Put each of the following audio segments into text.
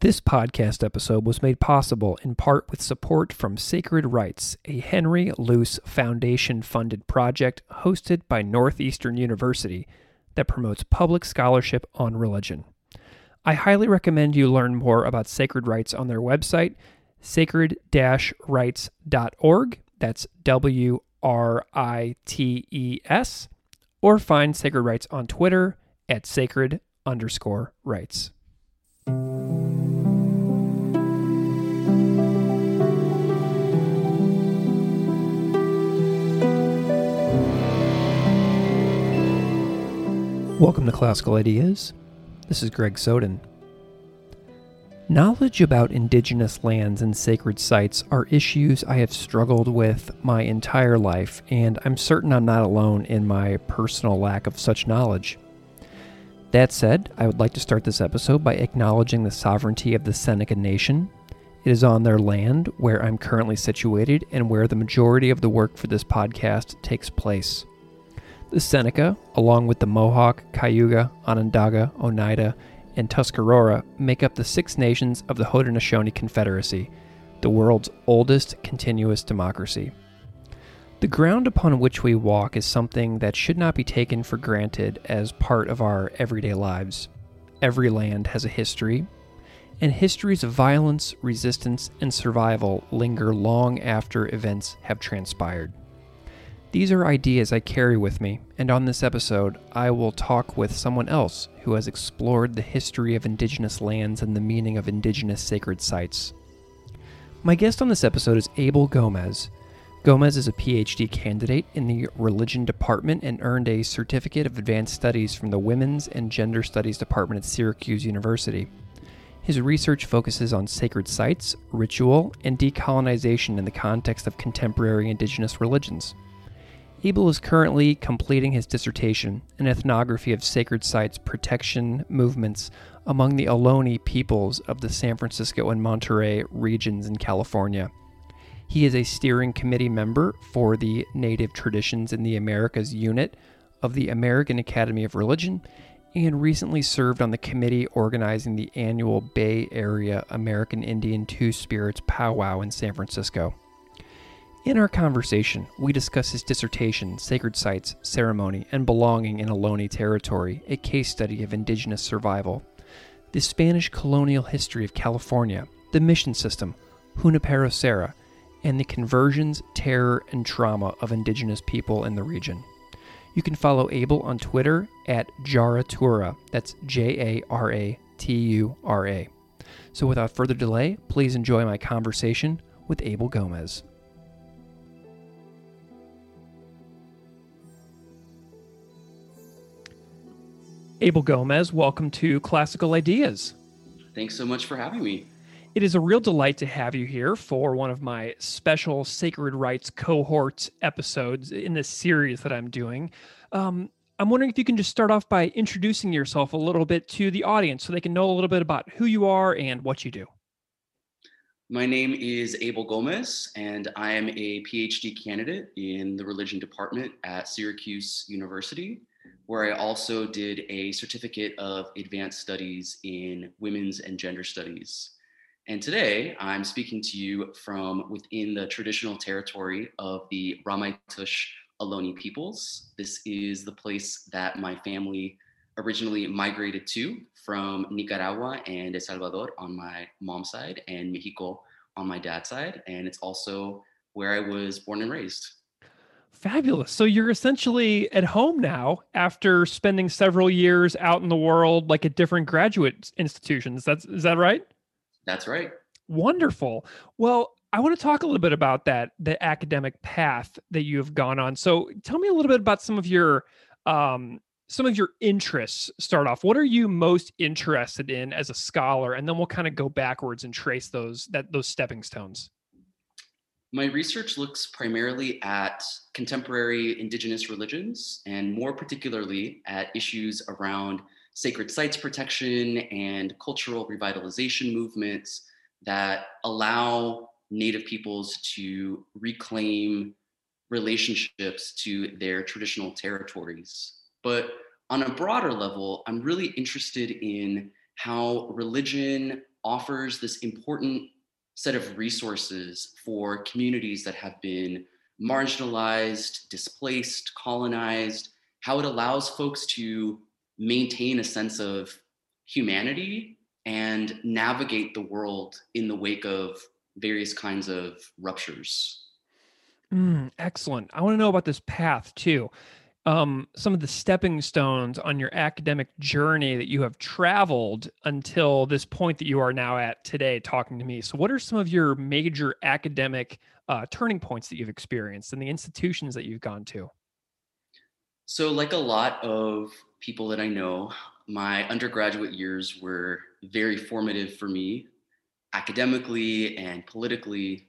This podcast episode was made possible in part with support from Sacred Writes, a Henry Luce Foundation funded project hosted by Northeastern University that promotes public scholarship on religion. I highly recommend you learn more about Sacred Writes on their website, sacred rights.org. That's W R I T E S. Or find Sacred Writes on Twitter at sacred underscore rights. Welcome to Classical Ideas. This is Greg Soden. Knowledge about indigenous lands and sacred sites are issues I have struggled with my entire life, and I'm certain I'm not alone in my personal lack of such knowledge. That said, I would like to start this episode by acknowledging the sovereignty of the Seneca Nation. It is on their land where I'm currently situated and where the majority of the work for this podcast takes place. The Seneca, along with the Mohawk, Cayuga, Onondaga, Oneida, and Tuscarora, make up the six nations of the Haudenosaunee Confederacy, the world's oldest continuous democracy. The ground upon which we walk is something that should not be taken for granted as part of our everyday lives. Every land has a history, and histories of violence, resistance, and survival linger long after events have transpired. These are ideas I carry with me, and on this episode, I will talk with someone else who has explored the history of indigenous lands and the meaning of indigenous sacred sites. My guest on this episode is Abel Gomez. Gomez is a PhD candidate in the Religion Department and earned a Certificate of Advanced Studies from the Women's and Gender Studies Department at Syracuse University. His research focuses on sacred sites, ritual, and decolonization in the context of contemporary indigenous religions. Abel is currently completing his dissertation, an ethnography of sacred sites protection movements among the Ohlone peoples of the San Francisco and Monterey regions in California. He is a steering committee member for the Native Traditions in the Americas unit of the American Academy of Religion and recently served on the committee organizing the annual Bay Area American Indian Two Spirits powwow in San Francisco. In our conversation, we discuss his dissertation, Sacred Sites, Ceremony, and Belonging in Ohlone Territory, a case study of indigenous survival, the Spanish colonial history of California, the mission system, Junipero Serra, and the conversions, terror, and trauma of indigenous people in the region. You can follow Abel on Twitter at Jaratura. That's J A R A T U R A. So without further delay, please enjoy my conversation with Abel Gomez. Abel Gomez, welcome to Classical Ideas. Thanks so much for having me. It is a real delight to have you here for one of my special Sacred Writes cohort episodes in this series that I'm doing. Um, I'm wondering if you can just start off by introducing yourself a little bit to the audience so they can know a little bit about who you are and what you do. My name is Abel Gomez, and I am a PhD candidate in the religion department at Syracuse University where I also did a certificate of advanced studies in women's and gender studies. And today I'm speaking to you from within the traditional territory of the Ramaytush Ohlone peoples. This is the place that my family originally migrated to from Nicaragua and El Salvador on my mom's side and Mexico on my dad's side. And it's also where I was born and raised. Fabulous. So you're essentially at home now after spending several years out in the world, like at different graduate institutions. That's is that right? That's right. Wonderful. Well, I want to talk a little bit about that, the academic path that you have gone on. So tell me a little bit about some of your um, some of your interests start off what are you most interested in as a scholar and then we'll kind of go backwards and trace those that those stepping stones my research looks primarily at contemporary indigenous religions and more particularly at issues around sacred sites protection and cultural revitalization movements that allow Native peoples to reclaim relationships to their traditional territories. But on a broader level, I'm really interested in how religion offers this important set of resources for communities that have been marginalized, displaced, colonized, how it allows folks to maintain a sense of humanity and navigate the world in the wake of various kinds of ruptures. Mm, excellent. I want to know about this path too. Um, some of the stepping stones on your academic journey that you have traveled until this point that you are now at today talking to me. So, what are some of your major academic uh, turning points that you've experienced and the institutions that you've gone to? So, like a lot of people that I know, my undergraduate years were very formative for me academically and politically.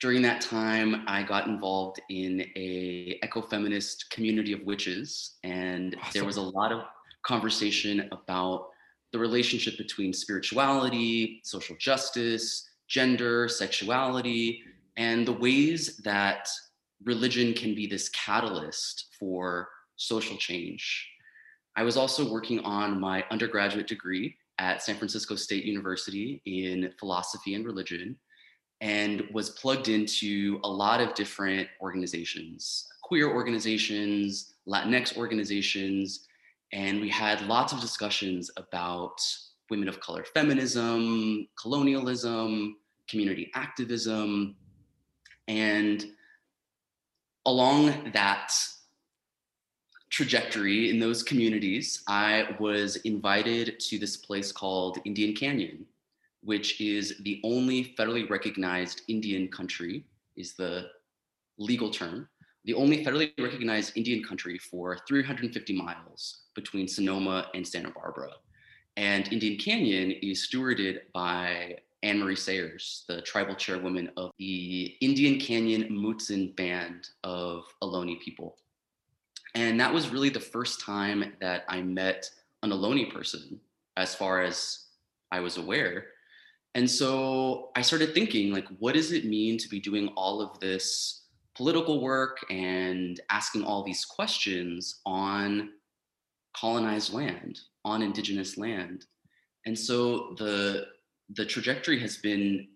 During that time, I got involved in a ecofeminist community of witches, and awesome. there was a lot of conversation about the relationship between spirituality, social justice, gender, sexuality, and the ways that religion can be this catalyst for social change. I was also working on my undergraduate degree at San Francisco State University in philosophy and religion and was plugged into a lot of different organizations, queer organizations, Latinx organizations, and we had lots of discussions about women of color feminism, colonialism, community activism, and along that trajectory in those communities, I was invited to this place called Indian Canyon, which is the only federally recognized Indian country, is the legal term, the only federally recognized Indian country for 350 miles between Sonoma and Santa Barbara. And Indian Canyon is stewarded by Ann Marie Sayers, the tribal chairwoman of the Indian Canyon Mutsun Band of Ohlone people. And that was really the first time that I met an Ohlone person, as far as I was aware. And so I started thinking, like, what does it mean to be doing all of this political work and asking all these questions on colonized land, on indigenous land? And so the the trajectory has been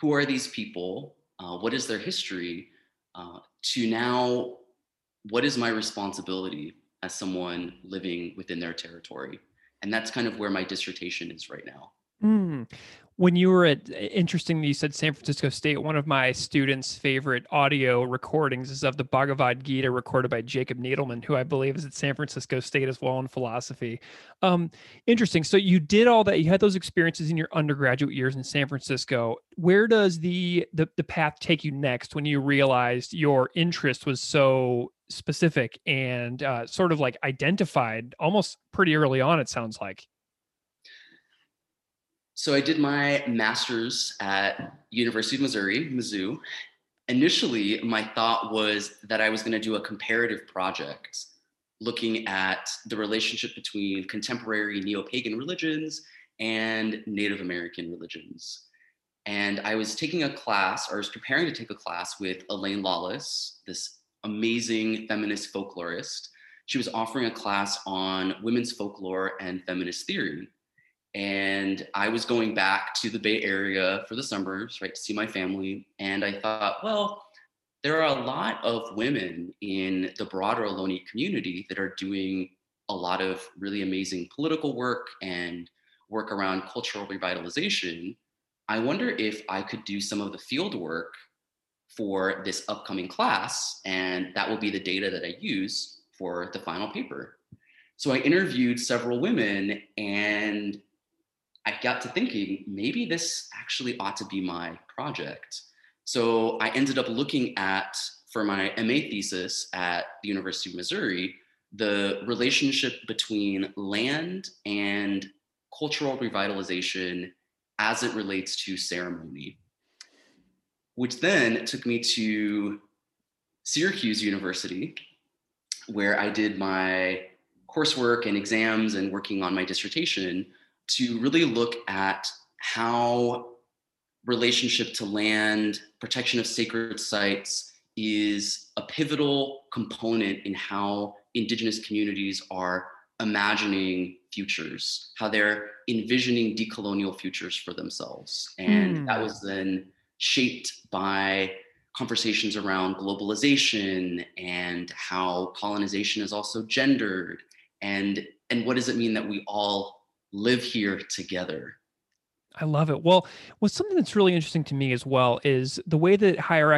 who are these people? Uh, what is their history? Uh, to now, what is my responsibility as someone living within their territory? And that's kind of where my dissertation is right now. Mm when you were at interesting you said san francisco state one of my students favorite audio recordings is of the bhagavad gita recorded by jacob needleman who i believe is at san francisco state as well in philosophy. Um, interesting. So you did all that. You had those experiences in your undergraduate years in san francisco. Where does the the, the path take you next when you realized your interest was so specific and uh, sort of like identified almost pretty early on it sounds like so I did my master's at University of Missouri, Mizzou. Initially, my thought was that I was going to do a comparative project looking at the relationship between contemporary neo-pagan religions and Native American religions. And I was taking a class, or I was preparing to take a class with Elaine Lawless, this amazing feminist folklorist. She was offering a class on women's folklore and feminist theory and I was going back to the Bay Area for the summers, right, to see my family. And I thought, well, there are a lot of women in the broader Ohlone community that are doing a lot of really amazing political work and work around cultural revitalization. I wonder if I could do some of the field work for this upcoming class, and that will be the data that I use for the final paper. So I interviewed several women, and I got to thinking maybe this actually ought to be my project. So I ended up looking at, for my MA thesis at the University of Missouri, the relationship between land and cultural revitalization as it relates to ceremony, which then took me to Syracuse University, where I did my coursework and exams and working on my dissertation to really look at how relationship to land, protection of sacred sites is a pivotal component in how Indigenous communities are imagining futures, how they're envisioning decolonial futures for themselves. And mm. that was then shaped by conversations around globalization and how colonization is also gendered and and what does it mean that we all live here together I love it. Well, what's something that's really interesting to me as well is the way that higher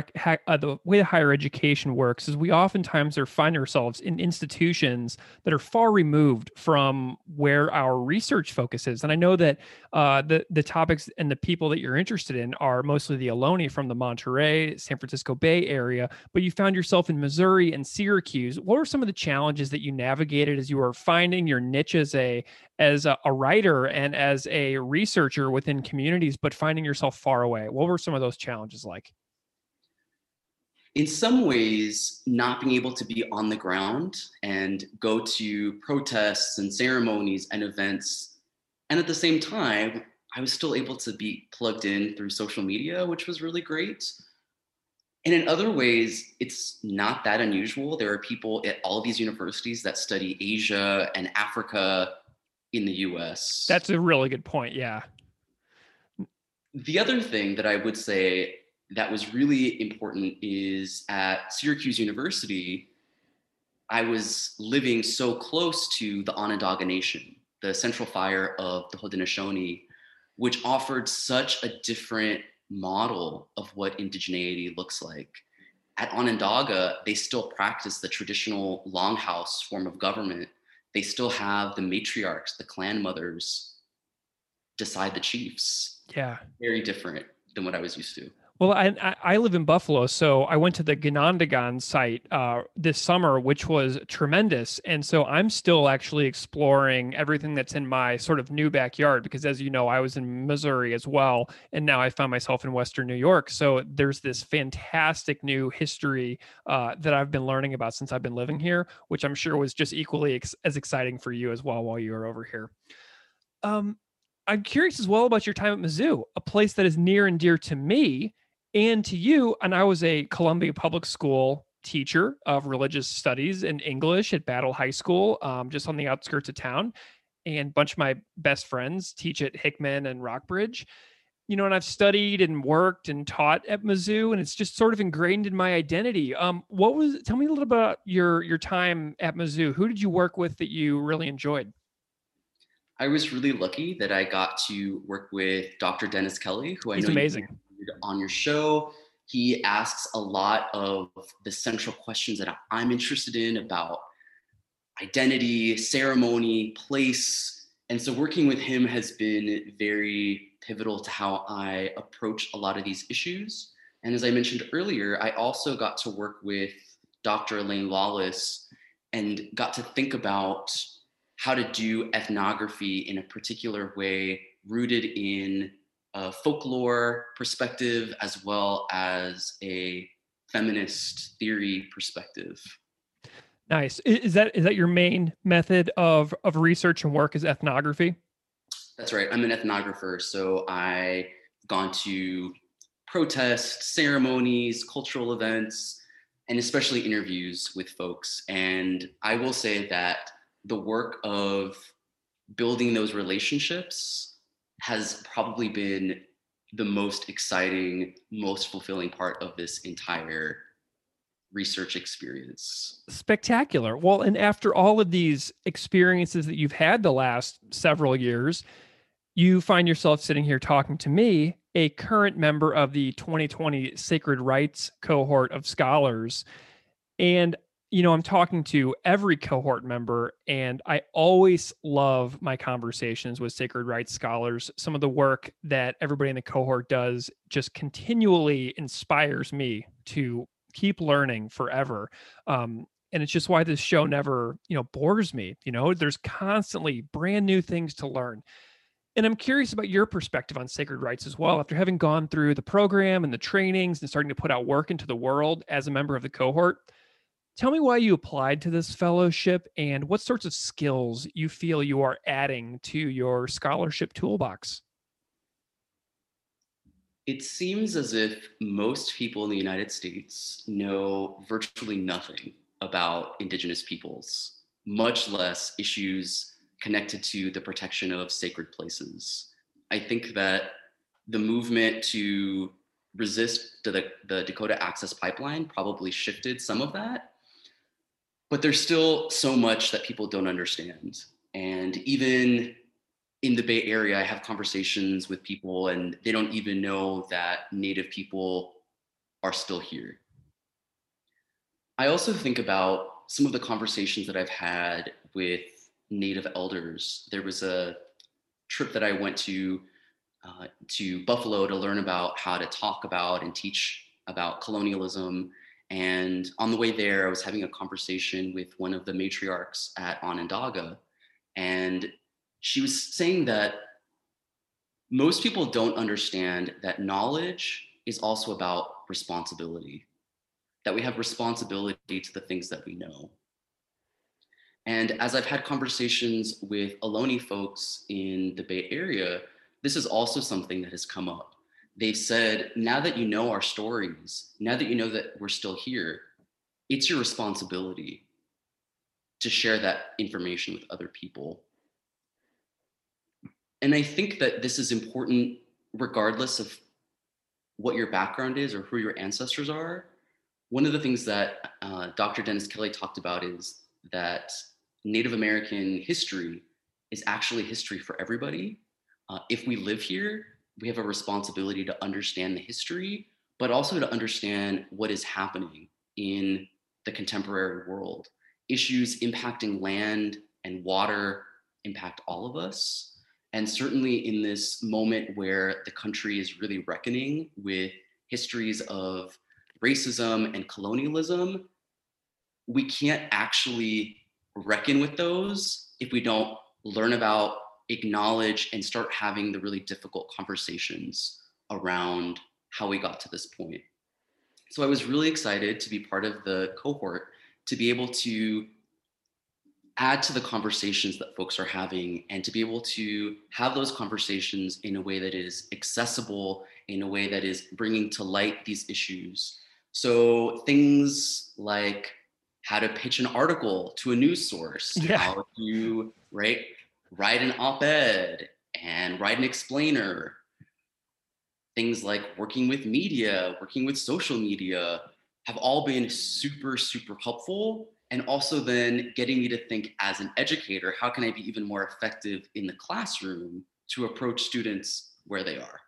uh, the way that higher education works is we oftentimes are find ourselves in institutions that are far removed from where our research focuses. And I know that uh, the the topics and the people that you're interested in are mostly the Ohlone from the Monterey, San Francisco Bay area, but you found yourself in Missouri and Syracuse. What were some of the challenges that you navigated as you were finding your niche as a as a, a, writer and as a researcher within communities, but finding yourself far away? What were some of those challenges like? In some ways, not being able to be on the ground and go to protests and ceremonies and events. And at the same time, I was still able to be plugged in through social media, which was really great. And in other ways, it's not that unusual. There are people at all these universities that study Asia and Africa in the US. That's a really good point. Yeah. The other thing that I would say that was really important is at Syracuse University, I was living so close to the Onondaga Nation, the central fire of the Haudenosaunee, which offered such a different model of what indigeneity looks like. At Onondaga, they still practice the traditional longhouse form of government they still have the matriarchs, the clan mothers decide the chiefs. Yeah. Very different than what I was used to. Well, I, I live in Buffalo, so I went to the Ganondagan site uh, this summer, which was tremendous. And so I'm still actually exploring everything that's in my sort of new backyard because, as you know, I was in Missouri as well, and now I found myself in Western New York. So there's this fantastic new history uh, that I've been learning about since I've been living here, which I'm sure was just equally ex- as exciting for you as well while you were over here. Um, I'm curious as well about your time at Mizzou, a place that is near and dear to me and to you. And I was a Columbia Public School teacher of religious studies and English at Battle High School, um, just on the outskirts of town. And a bunch of my best friends teach at Hickman and Rockbridge. You know, and I've studied and worked and taught at Mizzou, and it's just sort of ingrained in my identity. Um, what was? Tell me a little about your your time at Mizzou. Who did you work with that you really enjoyed? I was really lucky that I got to work with Dr. Dennis Kelly, who I He's know amazing on your show. He asks a lot of the central questions that I'm interested in about identity, ceremony, place. And so working with him has been very pivotal to how I approach a lot of these issues. And as I mentioned earlier, I also got to work with Dr. Elaine Lawless and got to think about how to do ethnography in a particular way rooted in a folklore perspective as well as a feminist theory perspective. Nice. Is that is that your main method of of research and work is ethnography? That's right. I'm an ethnographer, so I've gone to protests, ceremonies, cultural events, and especially interviews with folks. And I will say that the work of building those relationships has probably been the most exciting, most fulfilling part of this entire research experience. Spectacular. Well, and after all of these experiences that you've had the last several years, you find yourself sitting here talking to me, a current member of the 2020 Sacred Writes cohort of scholars. And you know, I'm talking to every cohort member, and I always love my conversations with Sacred Writes scholars. Some of the work that everybody in the cohort does just continually inspires me to keep learning forever. Um, and it's just why this show never, you know, bores me. You know, there's constantly brand new things to learn. And I'm curious about your perspective on sacred writes as well. After having gone through the program and the trainings and starting to put out work into the world as a member of the cohort, Tell me why you applied to this fellowship and what sorts of skills you feel you are adding to your scholarship toolbox. It seems as if most people in the United States know virtually nothing about Indigenous peoples, much less issues connected to the protection of sacred places. I think that the movement to resist the, the Dakota Access Pipeline probably shifted some of that. But there's still so much that people don't understand. And even in the Bay Area, I have conversations with people and they don't even know that Native people are still here. I also think about some of the conversations that I've had with Native elders. There was a trip that I went to uh, to Buffalo to learn about how to talk about and teach about colonialism. And on the way there, I was having a conversation with one of the matriarchs at Onondaga. And she was saying that most people don't understand that knowledge is also about responsibility, that we have responsibility to the things that we know. And as I've had conversations with Ohlone folks in the Bay Area, this is also something that has come up. They've said, now that you know our stories, now that you know that we're still here, it's your responsibility to share that information with other people. And I think that this is important regardless of what your background is or who your ancestors are. One of the things that uh, Dr. Dennis Kelly talked about is that Native American history is actually history for everybody. Uh, if we live here, we have a responsibility to understand the history, but also to understand what is happening in the contemporary world. Issues impacting land and water impact all of us. And certainly in this moment where the country is really reckoning with histories of racism and colonialism, we can't actually reckon with those if we don't learn about acknowledge and start having the really difficult conversations around how we got to this point. So I was really excited to be part of the cohort to be able to add to the conversations that folks are having and to be able to have those conversations in a way that is accessible, in a way that is bringing to light these issues. So things like how to pitch an article to a news source, yeah. how to right write an op-ed and write an explainer. Things like working with media working with social media have all been super super helpful. And also then getting me to think as an educator how can i be even more effective in the classroom to approach students where they are?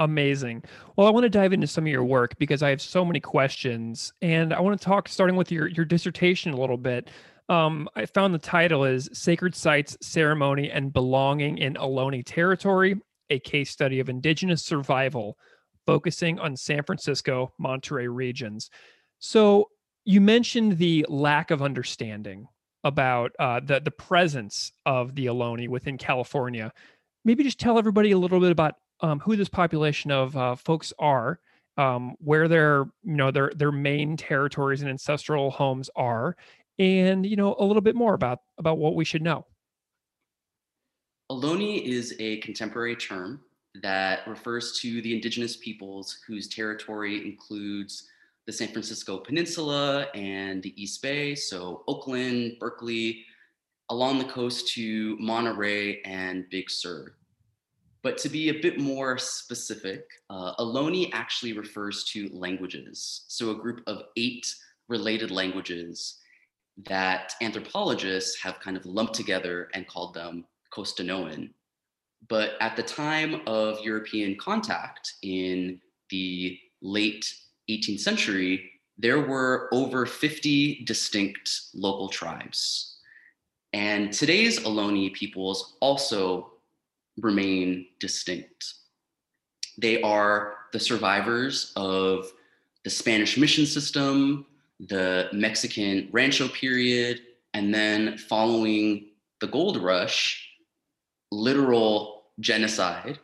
Amazing. Well i want to dive into some of your work because i have so many questions and i want to talk starting with your your dissertation a little bit um, I found the title is Sacred Sites, Ceremony, and Belonging in Ohlone Territory, a case study of indigenous survival, focusing on San Francisco, Monterey regions. So you mentioned the lack of understanding about uh, the, the presence of the Ohlone within California. Maybe just tell everybody a little bit about um, who this population of uh, folks are, um, where their you know their their main territories and ancestral homes are, and you know a little bit more about about what we should know. Ohlone is a contemporary term that refers to the indigenous peoples whose territory includes the San Francisco Peninsula and the East Bay, so Oakland, Berkeley, along the coast to Monterey and Big Sur. But to be a bit more specific, uh, Ohlone actually refers to languages, so a group of eight related languages that anthropologists have kind of lumped together and called them Costanoan. But at the time of European contact in the late 18th century, there were over 50 distinct local tribes. And today's Ohlone peoples also remain distinct. They are the survivors of the Spanish mission system, the Mexican Rancho period, and then following the gold rush, literal genocide.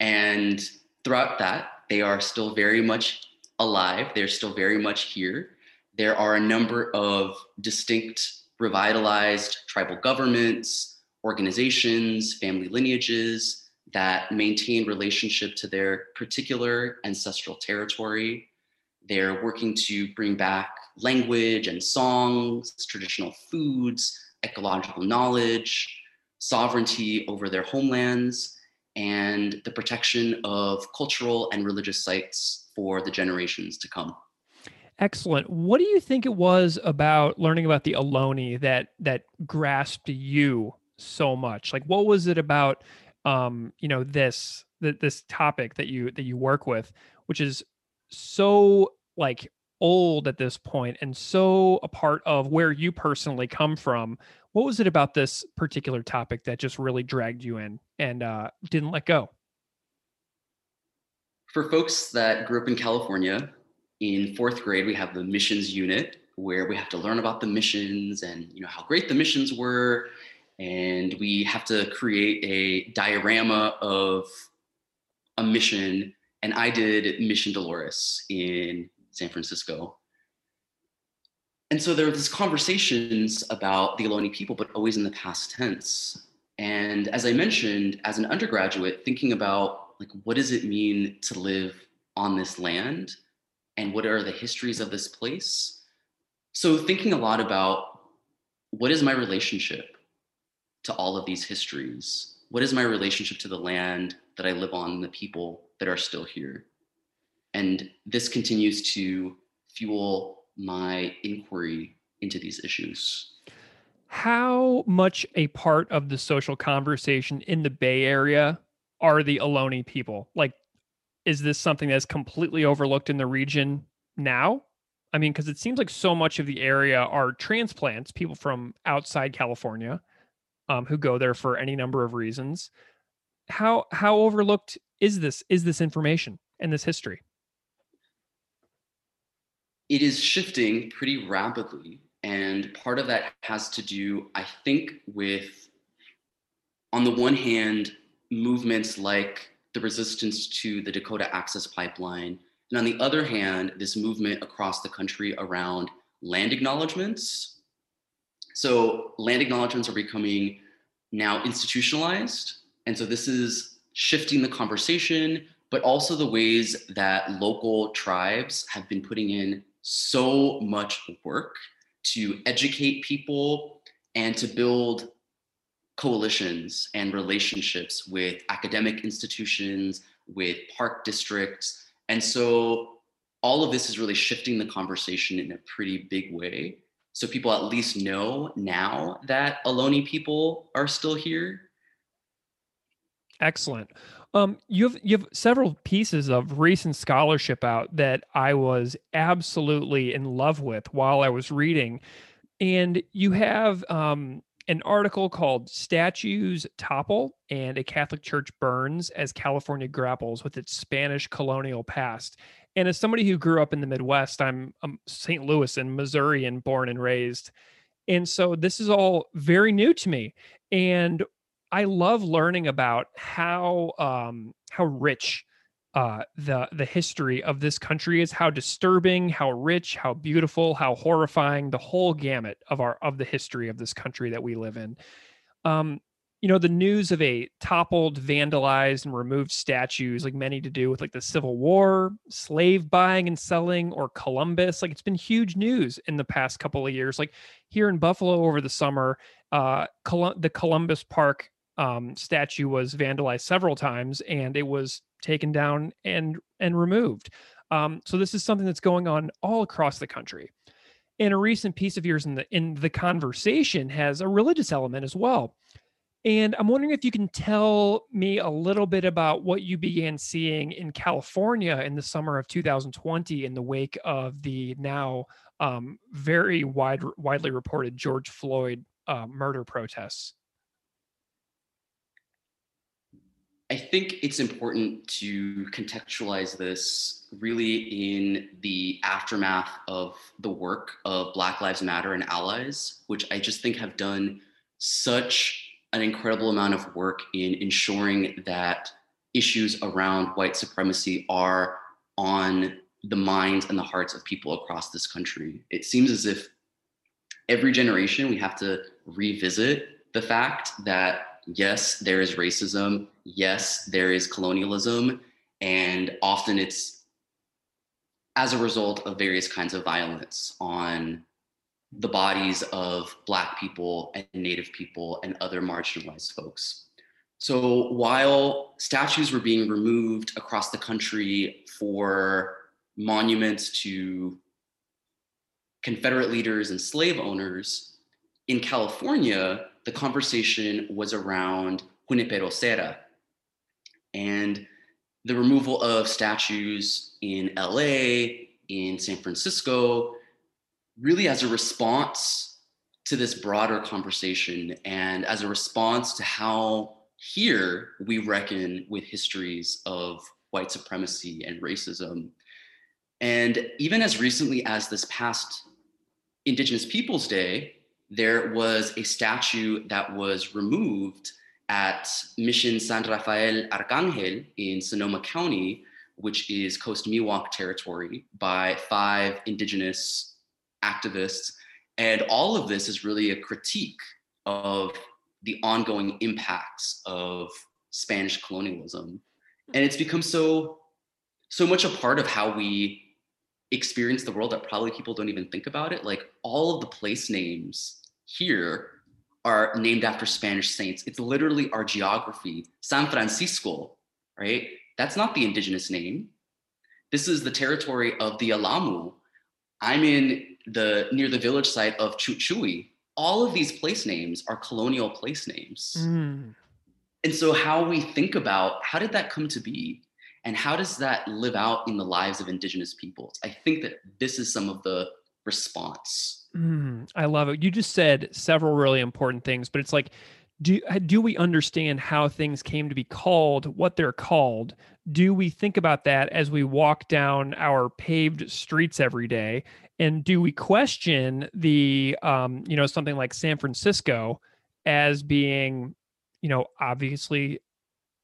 And throughout that, they are still very much alive. They're still very much here. There are a number of distinct revitalized tribal governments, organizations, family lineages that maintain relationship to their particular ancestral territory they're working to bring back language and songs, traditional foods, ecological knowledge. sovereignty over their homelands, and the protection of cultural and religious sites for the generations to come. Excellent. What do you think it was about learning about the Ohlone that that grasped you so much? Like, what was it about, um, you know, this that this topic that you that you work with, which is so like old at this point and so a part of where you personally come from. What was it about this particular topic that just really dragged you in and uh, didn't let go? For folks that grew up in California, in fourth grade, we have the missions unit where we have to learn about the missions and you know how great the missions were and we have to create a diorama of a mission and i did mission dolores in san francisco and so there were these conversations about the Ohlone people but always in the past tense and as i mentioned as an undergraduate thinking about like what does it mean to live on this land and what are the histories of this place. So, thinking a lot about what is my relationship to all of these histories? What is my relationship to the land that I live on, the people that are still here? And this continues to fuel my inquiry into these issues. How much a part of the social conversation in the Bay Area are the Ohlone people? Like, is this something that's completely overlooked in the region now? I mean, because it seems like so much of the area are transplants, people from outside California, um, who go there for any number of reasons. How how overlooked is this is this information and this history? It is shifting pretty rapidly, and part of that has to do, I think, with on the one hand, movements like the resistance to the Dakota Access Pipeline. And on the other hand, this movement across the country around land acknowledgements. So, land acknowledgements are becoming now institutionalized. And so, this is shifting the conversation, but also the ways that local tribes have been putting in so much work to educate people and to build coalitions and relationships with academic institutions, with park districts. And so all of this is really shifting the conversation in a pretty big way. So people at least know now that Ohlone people are still here. Excellent. Um, you have you have several pieces of recent scholarship out that I was absolutely in love with while I was reading, and you have um, an article called Statues Topple and a Catholic Church Burns as California Grapples with its Spanish colonial past. And as somebody who grew up in the Midwest, I'm, I'm St. Louis and Missourian, born and raised. And so this is all very new to me. And I love learning about how um, how rich uh, the the history of this country is how disturbing, how rich, how beautiful, how horrifying the whole gamut of our of the history of this country that we live in. Um, you know, the news of a toppled, vandalized, and removed statues, like many to do with like the Civil War, slave buying and selling, or Columbus. Like it's been huge news in the past couple of years. Like here in Buffalo over the summer, uh, Col- the Columbus Park um, statue was vandalized several times, and it was taken down and and removed. Um, so this is something that's going on all across the country. And a recent piece of yours in the in the conversation has a religious element as well. And I'm wondering if you can tell me a little bit about what you began seeing in California in the summer of 2020 in the wake of the now um, very wide, widely reported George Floyd uh, murder protests. I think it's important to contextualize this really in the aftermath of the work of Black Lives Matter and allies, which I just think have done such an incredible amount of work in ensuring that issues around white supremacy are on the minds and the hearts of people across this country. It seems as if every generation we have to revisit the fact that yes, there is racism. Yes, there is colonialism. And often it's as a result of various kinds of violence on the bodies of Black people and Native people and other marginalized folks. So while statues were being removed across the country for monuments to Confederate leaders and slave owners, in California, the conversation was around Junipero Serra and the removal of statues in LA, in San Francisco, really as a response to this broader conversation and as a response to how here we reckon with histories of white supremacy and racism. And even as recently as this past Indigenous Peoples Day, there was a statue that was removed at Mission San Rafael Arcangel in Sonoma County, which is Coast Miwok territory, by five indigenous activists. And all of this is really a critique of the ongoing impacts of Spanish colonialism. And it's become so, so much a part of how we experience the world that probably people don't even think about it. Like all of the place names here are named after Spanish saints. It's literally our geography. San Francisco, right? That's not the indigenous name. This is the territory of the Yelamu. I'm in the near the village site of Chutchui. All of these place names are colonial place names. Mm. And so how we think about how did that come to be? And how does that live out in the lives of indigenous peoples? I think that this is some of the response. Mm, I love it. You just said several really important things, but it's like, do do we understand how things came to be called, what they're called? Do we think about that as we walk down our paved streets every day? And do we question the, um, you know, something like San Francisco as being, you know, obviously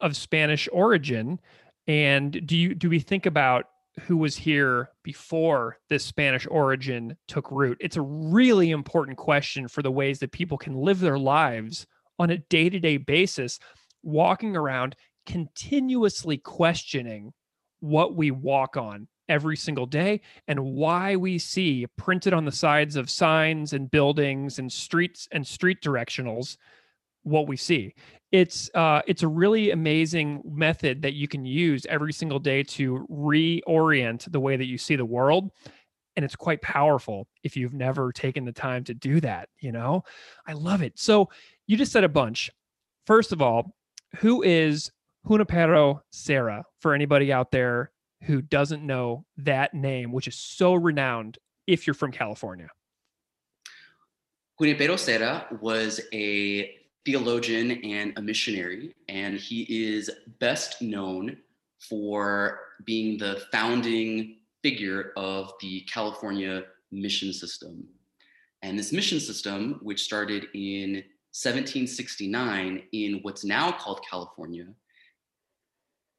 of Spanish origin? And do you do we think about who was here before this Spanish origin took root? It's a really important question for the ways that people can live their lives on a day to day basis, walking around continuously questioning what we walk on every single day and why we see printed on the sides of signs and buildings and streets and street directionals what we see. It's uh, it's a really amazing method that you can use every single day to reorient the way that you see the world and it's quite powerful if you've never taken the time to do that you know? I love it. So you just said a bunch. First of all who is junipero serra for anybody out there who doesn't know that name which is so renowned if you're from california? Junipero serra was a theologian and a missionary, and he is best known for being the founding figure of the California mission system. And this mission system, which started in 1769 in what's now called California,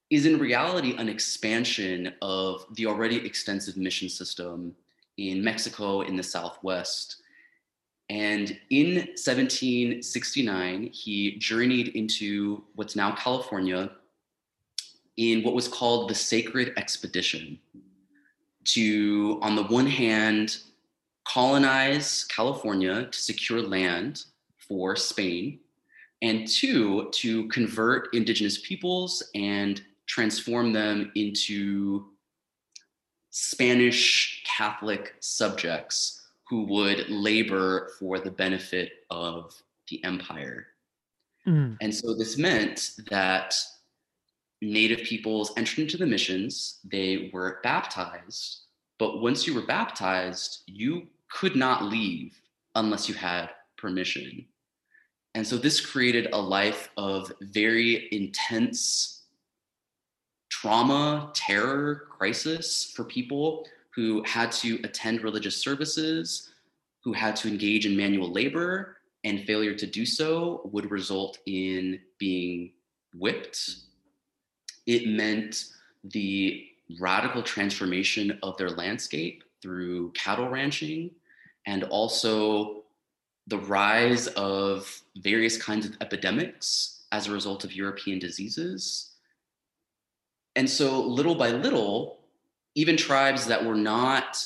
is in reality an expansion of the already extensive mission system in Mexico in the Southwest and in 1769, he journeyed into what's now California in what was called the Sacred Expedition to, on the one hand, colonize California to secure land for Spain, and two, to convert indigenous peoples and transform them into Spanish Catholic subjects who would labor for the benefit of the empire. Mm. And so this meant that Native peoples entered into the missions, they were baptized, but once you were baptized, you could not leave unless you had permission. And so this created a life of very intense trauma, terror, crisis for people who had to attend religious services, who had to engage in manual labor, and failure to do so would result in being whipped. It meant the radical transformation of their landscape through cattle ranching and also the rise of various kinds of epidemics as a result of European diseases. And so, little by little, even tribes that were not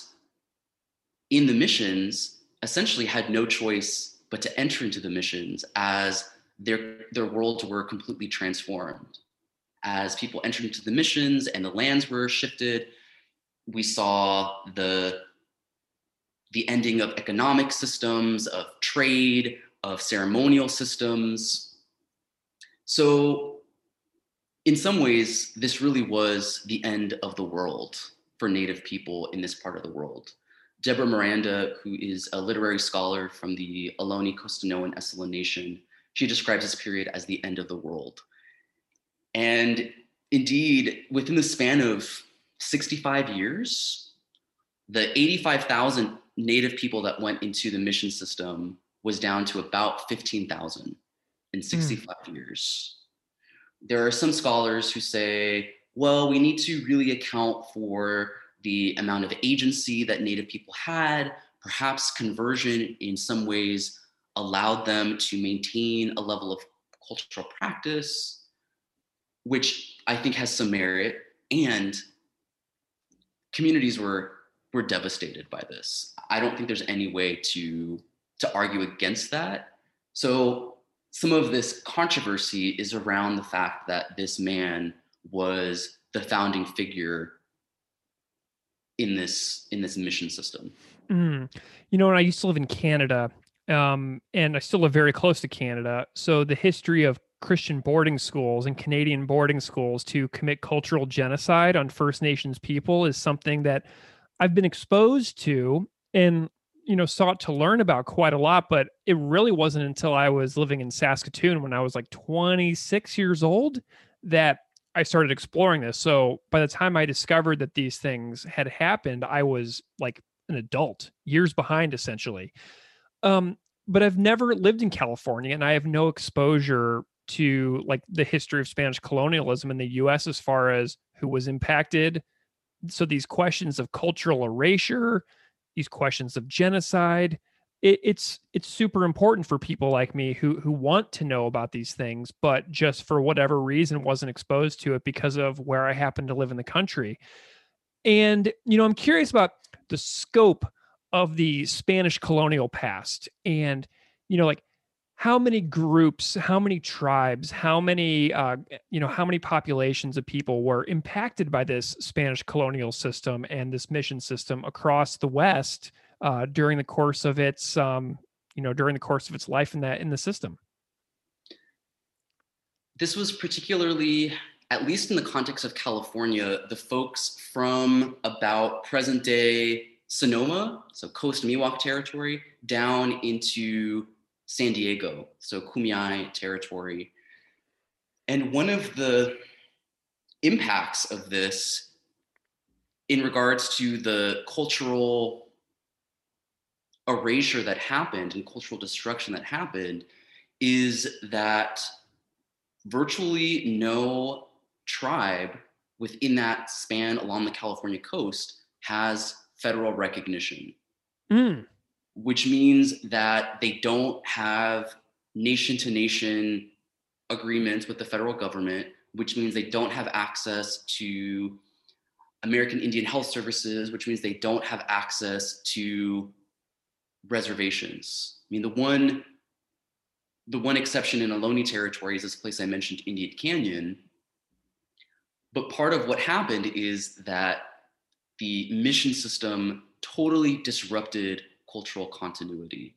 in the missions essentially had no choice but to enter into the missions as their, their worlds were completely transformed. As people entered into the missions and the lands were shifted, we saw the, the ending of economic systems, of trade, of ceremonial systems. So, in some ways, this really was the end of the world for Native people in this part of the world. Deborah Miranda, who is a literary scholar from the Ohlone, Costanoan, Esselen Nation, she describes this period as the end of the world. And indeed, within the span of 65 years, the 85,000 Native people that went into the mission system was down to about 15,000 in hmm. 65 mm. years. There are some scholars who say, well, we need to really account for the amount of agency that Native people had. Perhaps conversion in some ways allowed them to maintain a level of cultural practice, which I think has some merit. And communities were were devastated by this. I don't think there's any way to to argue against that. So some of this controversy is around the fact that this man was the founding figure in this in this mission system. Mm. You know, when I used to live in Canada, um, and I still live very close to Canada, so the history of Christian boarding schools and Canadian boarding schools to commit cultural genocide on First Nations people is something that I've been exposed to and you know sought to learn about quite a lot but it really wasn't until I was living in Saskatoon when I was like 26 years old that I started exploring this. So by the time I discovered that these things had happened, I was like an adult, years behind essentially. Um, but I've never lived in California and I have no exposure to like the history of Spanish colonialism in the US as far as who was impacted. So these questions of cultural erasure, these questions of genocide, it, it's it's super important for people like me who who want to know about these things, but just for whatever reason wasn't exposed to it because of where I happen to live in the country. And you know, I'm curious about the scope of the Spanish colonial past, and you know, like how many groups, how many tribes, how many uh, you know, how many populations of people were impacted by this Spanish colonial system and this mission system across the West uh, during the course of its um, you know during the course of its life in that in the system? This was particularly at least in the context of california the folks from about present day sonoma so coast miwok territory down into san diego so kumeyaay territory. And one of the impacts of this in regards to the cultural erasure that happened and cultural destruction that happened is that virtually no tribe within that span along the California coast has federal recognition, mm. which means that they don't have nation to nation agreements with the federal government, which means they don't have access to American Indian Health Services, which means they don't have access to reservations. I mean, the one the one exception in Ohlone territory is this place I mentioned, Indian Canyon. But part of what happened is that the mission system totally disrupted cultural continuity.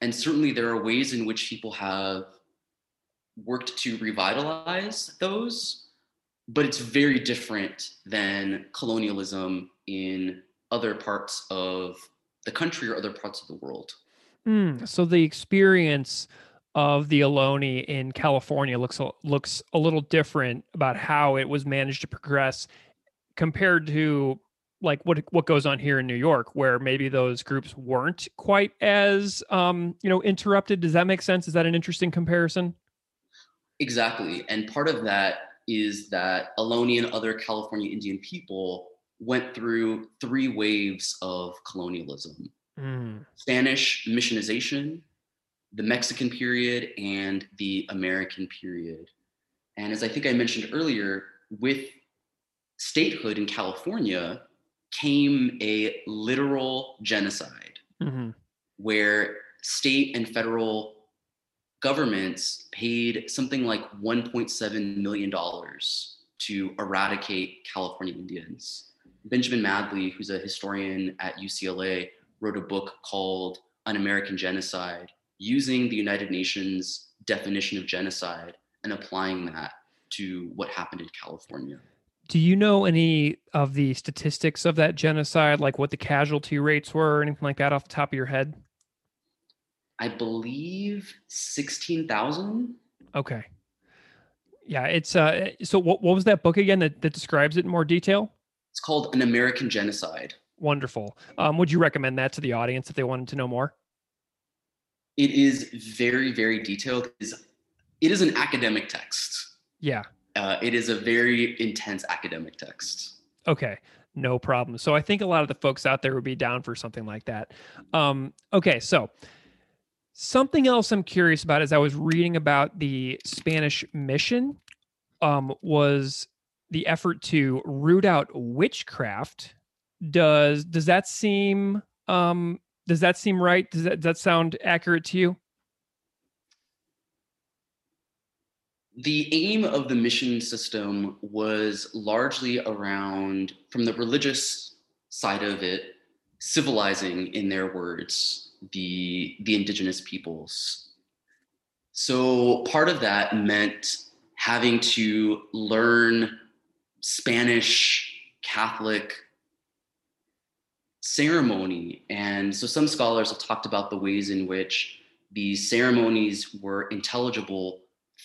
And certainly there are ways in which people have worked to revitalize those, but it's very different than colonialism in other parts of the country or other parts of the world. Mm, so the experience of the Ohlone in California looks looks a little different about how it was managed to progress compared to like what what goes on here in New York, where maybe those groups weren't quite as um, you know interrupted. Does that make sense? Is that an interesting comparison? Exactly, and part of that is that Ohlone and other California Indian people went through three waves of colonialism mm. Spanish missionization, the Mexican period, and the American period. And as I think I mentioned earlier, with statehood in California came a literal genocide, mm-hmm. where state and federal governments paid something like $1.7 million to eradicate California Indians. Benjamin Madley, who's a historian at UCLA, wrote a book called An American Genocide, using the United Nations definition of genocide and applying that to what happened in California. Do you know any of the statistics of that genocide, like what the casualty rates were or anything like that off the top of your head? I believe 16,000. Okay. Yeah, it's uh so what what was that book again that, that describes it in more detail? It's called An American Genocide. Wonderful. Um, would you recommend that to the audience if they wanted to know more? It is very, very detailed. It is, it is an academic text. Yeah. Uh, it is a very intense academic text. Okay. No problem. So I think a lot of the folks out there would be down for something like that. Um, okay. So something else I'm curious about as I was reading about the Spanish mission um, was the effort to root out witchcraft. Does does that seem um, does that seem right? Does that, does that sound accurate to you? The aim of the mission system was largely around, from the religious side of it, civilizing, in their words, the, the indigenous peoples. So part of that meant having to learn Spanish Catholic ceremony. And so some scholars have talked about the ways in which these ceremonies were intelligible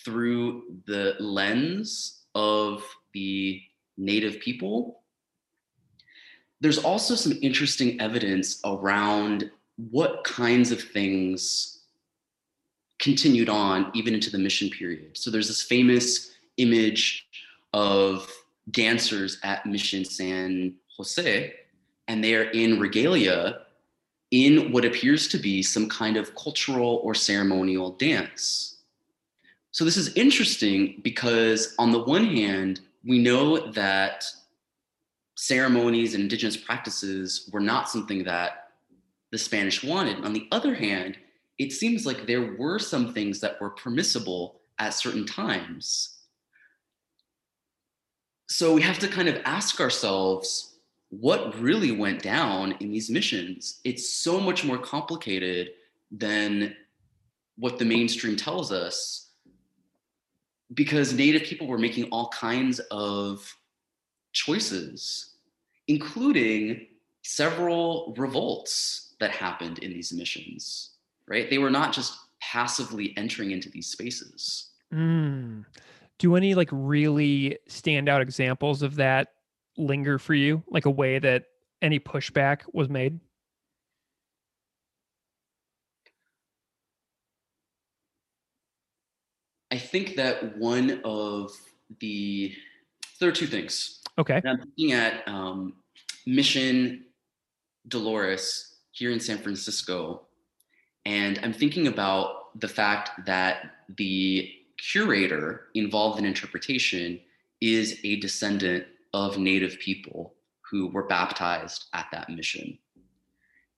through the lens of the native people. There's also some interesting evidence around what kinds of things continued on even into the mission period. So there's this famous image of dancers at Mission San Jose, and they are in regalia in what appears to be some kind of cultural or ceremonial dance. So this is interesting because, on the one hand, we know that ceremonies and indigenous practices were not something that the Spanish wanted. On the other hand, it seems like there were some things that were permissible at certain times. So we have to kind of ask ourselves what really went down in these missions. It's so much more complicated than what the mainstream tells us because Native people were making all kinds of choices, including several revolts that happened in these missions, right? They were not just passively entering into these spaces. Mm. Do any like really stand out examples of that linger for you? Like a way that any pushback was made? I think that one of the there are two things. Okay. And I'm looking at um, Mission Dolores here in San Francisco, and I'm thinking about the fact that the curator involved in interpretation is a descendant of Native people who were baptized at that mission.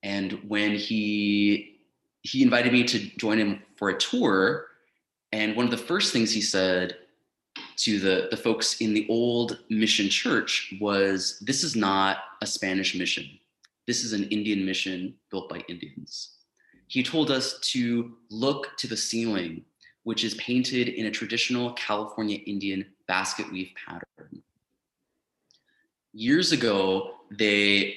And when he he invited me to join him for a tour, and one of the first things he said to the, the folks in the old mission church was this is not a Spanish mission. This is an Indian mission built by Indians. He told us to look to the ceiling, which is painted in a traditional California Indian basket weave pattern years ago, they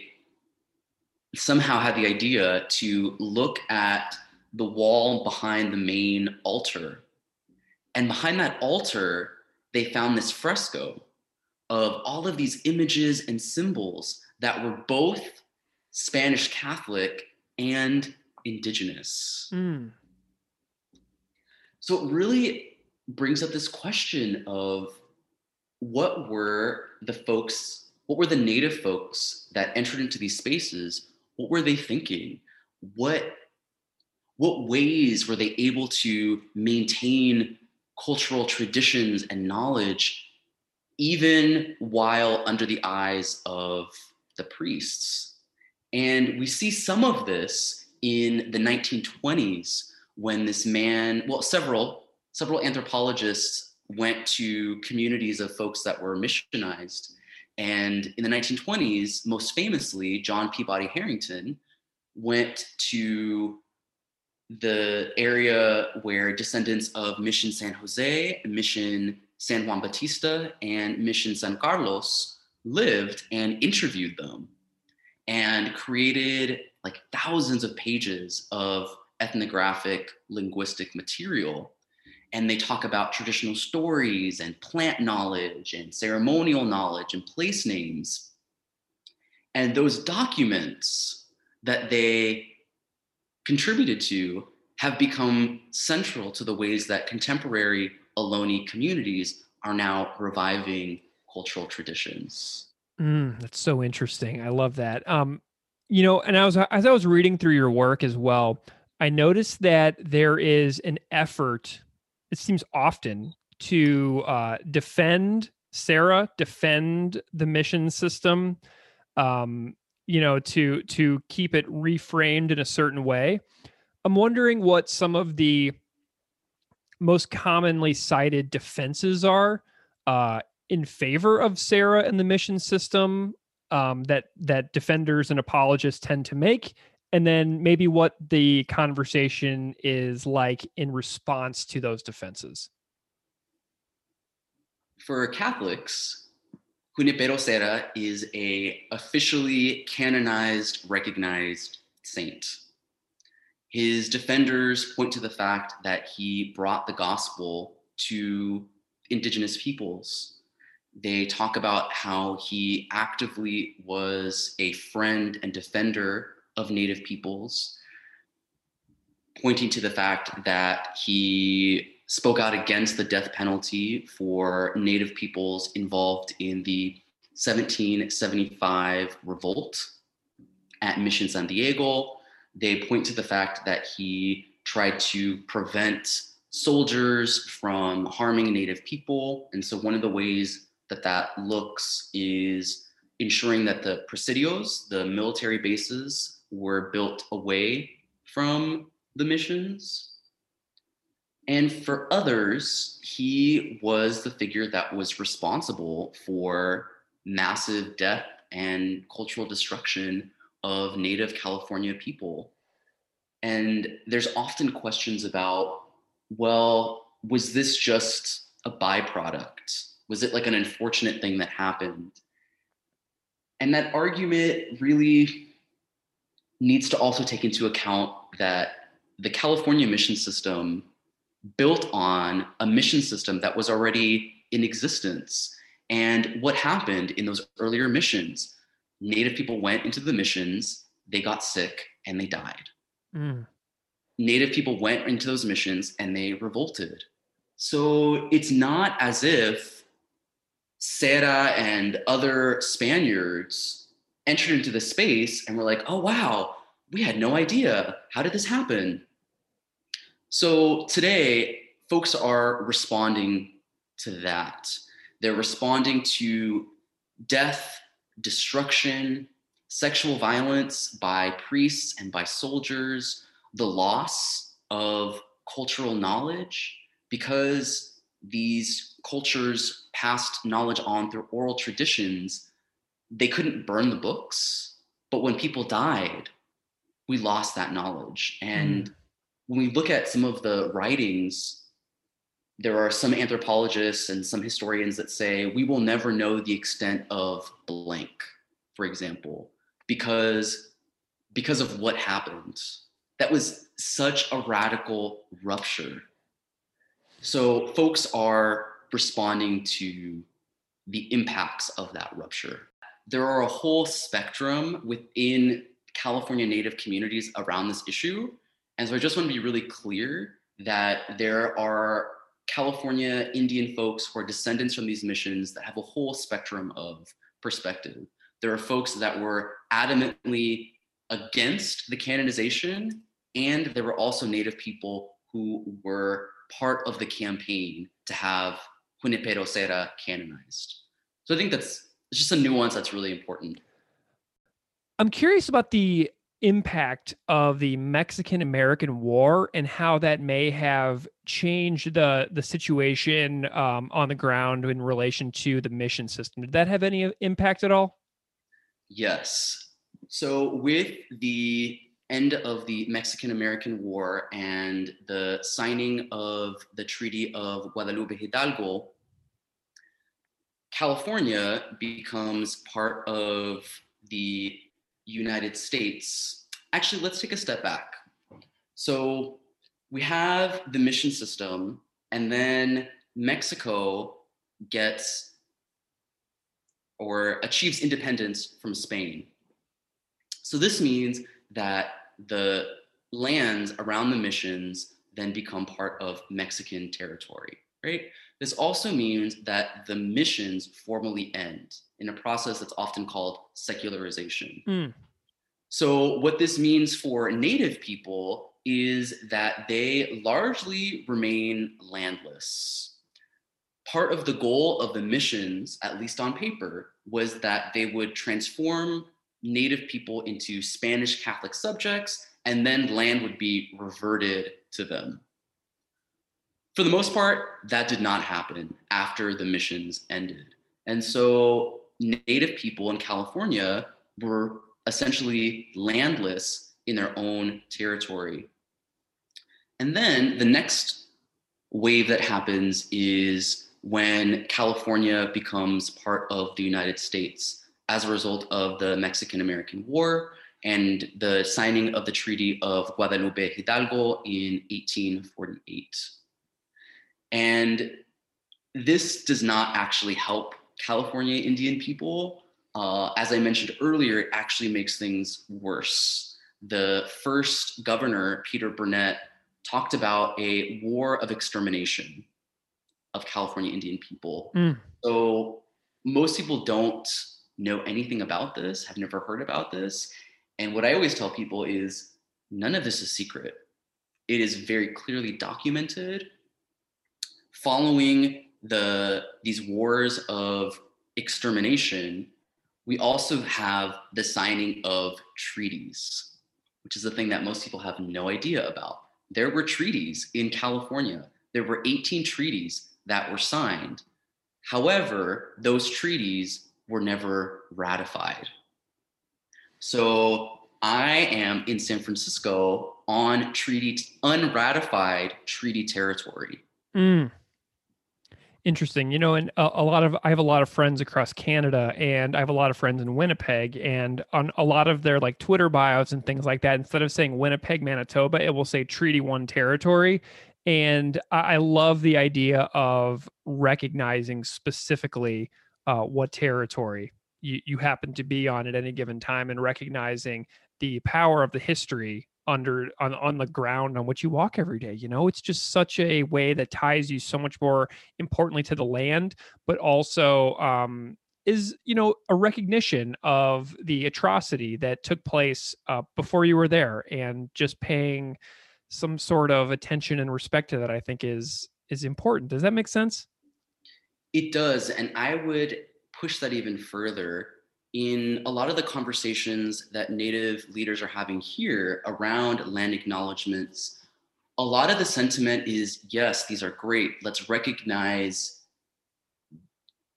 somehow had the idea to look at the wall behind the main altar. And behind that altar, they found this fresco of all of these images and symbols that were both Spanish Catholic and indigenous. Mm. So it really brings up this question of what were the folks what were the native folks that entered into these spaces? What were they thinking? What what ways were they able to maintain cultural traditions and knowledge even while under the eyes of the priests? And we see some of this in the 1920s when this man, well, several, several anthropologists went to communities of folks that were missionized. And in the 1920s, most famously, John Peabody Harrington went to the area where descendants of Mission San Jose, Mission San Juan Bautista, and Mission San Carlos lived and interviewed them and created like thousands of pages of ethnographic linguistic material. And they talk about traditional stories and plant knowledge and ceremonial knowledge and place names. And those documents that they contributed to have become central to the ways that contemporary Ohlone communities are now reviving cultural traditions. Mm, that's so interesting. I love that. Um, you know, and I was as I was reading through your work as well, I noticed that there is an effort. It seems often to uh, defend Serra, defend the mission system, um, you know, to to keep it reframed in a certain way. I'm wondering what some of the most commonly cited defenses are uh, in favor of Serra and the mission system um, that that defenders and apologists tend to make, and then maybe what the conversation is like in response to those defenses. For Catholics, Junipero Serra is a officially canonized, recognized saint. His defenders point to the fact that he brought the gospel to indigenous peoples. They talk about how he actively was a friend and defender of Native peoples, pointing to the fact that he spoke out against the death penalty for Native peoples involved in the 1775 revolt at Mission San Diego they point to the fact that he tried to prevent soldiers from harming native people. And so, one of the ways that that looks is ensuring that the presidios, the military bases, were built away from the missions. And for others, he was the figure that was responsible for massive death and cultural destruction of Native California people. And there's often questions about, well, was this just a byproduct? Was it like an unfortunate thing that happened? And that argument really needs to also take into account that the California mission system built on a mission system that was already in existence. And what happened in those earlier missions? Native people went into the missions, they got sick, and they died. Mm. Native people went into those missions and they revolted. So it's not as if Serra and other Spaniards entered into the space and were like, oh, wow, we had no idea. How did this happen? So today, folks are responding to that. They're responding to death destruction, sexual violence by priests and by soldiers, the loss of cultural knowledge, because these cultures passed knowledge on through oral traditions, they couldn't burn the books. But when people died, we lost that knowledge. And mm. when we look at some of the writings there are some anthropologists and some historians that say we will never know the extent of blank for example because because of what happened that was such a radical rupture so folks are responding to the impacts of that rupture there are a whole spectrum within california native communities around this issue and so i just want to be really clear that there are California Indian folks who are descendants from these missions that have a whole spectrum of perspective. There are folks that were adamantly against the canonization, and there were also Native people who were part of the campaign to have Junipero Serra canonized. So I think that's it's just a nuance that's really important. I'm curious about the impact of the Mexican American War and how that may have changed the the situation um, on the ground in relation to the mission system. Did that have any impact at all? Yes. So with the end of the Mexican American War and the signing of the Treaty of Guadalupe Hidalgo, California becomes part of the United States. Actually, let's take a step back. So we have the mission system, and then Mexico gets or achieves independence from Spain. So this means that the lands around the missions then become part of Mexican territory, right? This also means that the missions formally end in a process that's often called secularization. Mm. So, what this means for Native people is that they largely remain landless. Part of the goal of the missions, at least on paper, was that they would transform Native people into Spanish Catholic subjects, and then land would be reverted to them. For the most part, that did not happen after the missions ended. And so Native people in California were essentially landless in their own territory. And then the next wave that happens is when California becomes part of the United States as a result of the Mexican American War and the signing of the Treaty of Guadalupe Hidalgo in 1848. And this does not actually help California Indian people. Uh, as I mentioned earlier, it actually makes things worse. The first governor, Peter Burnett, talked about a war of extermination of California Indian people. Mm. So most people don't know anything about this, have never heard about this. And what I always tell people is none of this is secret. It is very clearly documented following the these wars of extermination, we also have the signing of treaties, which is the thing that most people have no idea about. There were treaties in California. There were 18 treaties that were signed. However, those treaties were never ratified. So I am in San Francisco on treaty unratified treaty territory. Mm. Interesting. You know, and a, a, lot of I have a lot of friends across Canada and I have a lot of friends in Winnipeg and on a lot of their like Twitter bios and things like that instead of saying Winnipeg, Manitoba, it will say Treaty 1 territory and I, I love the idea of recognizing specifically uh, what territory you, you happen to be on at any given time and recognizing the power of the history under on on the ground on which you walk every day you know? It's just such a way that ties you so much more importantly to the land but also um is you know a recognition of the atrocity that took place uh, before you were there and just paying some sort of attention and respect to that i think is is important. Does that make sense? It does and i would push that even further in a lot of the conversations that Native leaders are having here around land acknowledgements, a lot of the sentiment is yes, these are great. Let's recognize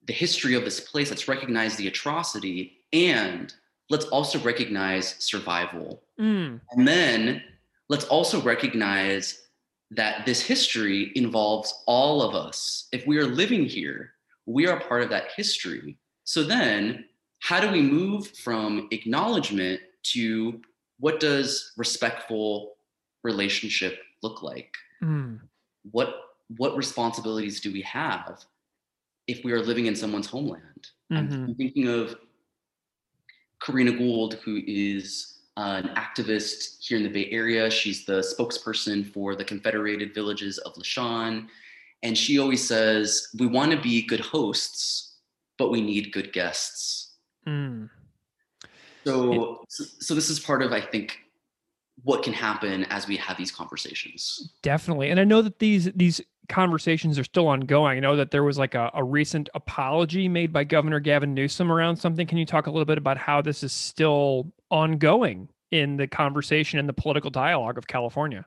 the history of this place, let's recognize the atrocity, and let's also recognize survival. Mm. And then let's also recognize that this history involves all of us. If we are living here, we are part of that history. So then how do we move from acknowledgement to what does respectful relationship look like mm. what what responsibilities do we have if we are living in someone's homeland mm-hmm. i'm thinking of Corrina Gould who is an activist here in the bay area she's the spokesperson for the confederated villages of Lisjan and she always says we want to be good hosts but we need good guests. So, so this is part of, I think, what can happen as we have these conversations. Definitely, and I know that these these conversations are still ongoing. I know that there was like a, a recent apology made by Governor Gavin Newsom around something. Can you talk a little bit about how this is still ongoing in the conversation and the political dialogue of California.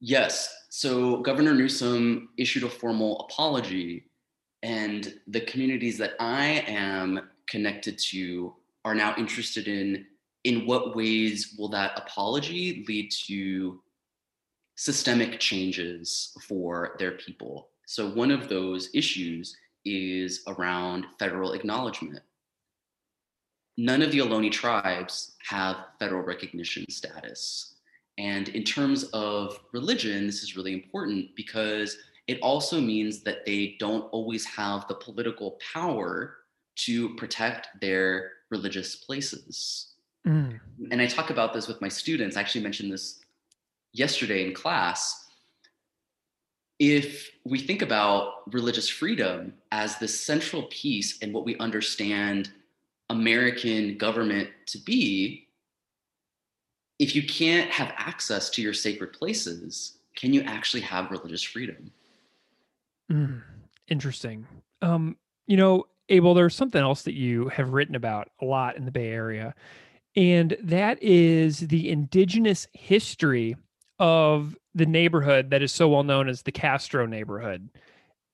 Yes. So Governor Newsom issued a formal apology, and the communities that I am connected to are now interested in in what ways will that apology lead to systemic changes for their people. So one of those issues is around federal acknowledgement. None of the Ohlone tribes have federal recognition status. And in terms of religion, this is really important because it also means that they don't always have the political power to protect their religious places. Mm. And I talk about this with my students. I actually mentioned this yesterday in class. If we think about religious freedom as the central piece in what we understand American government to be, if you can't have access to your sacred places, can you actually have religious freedom? Mm, interesting. Um, you know, Abel, there's something else that you have written about a lot in the Bay Area, and that is the indigenous history of the neighborhood that is so well known as the Castro neighborhood.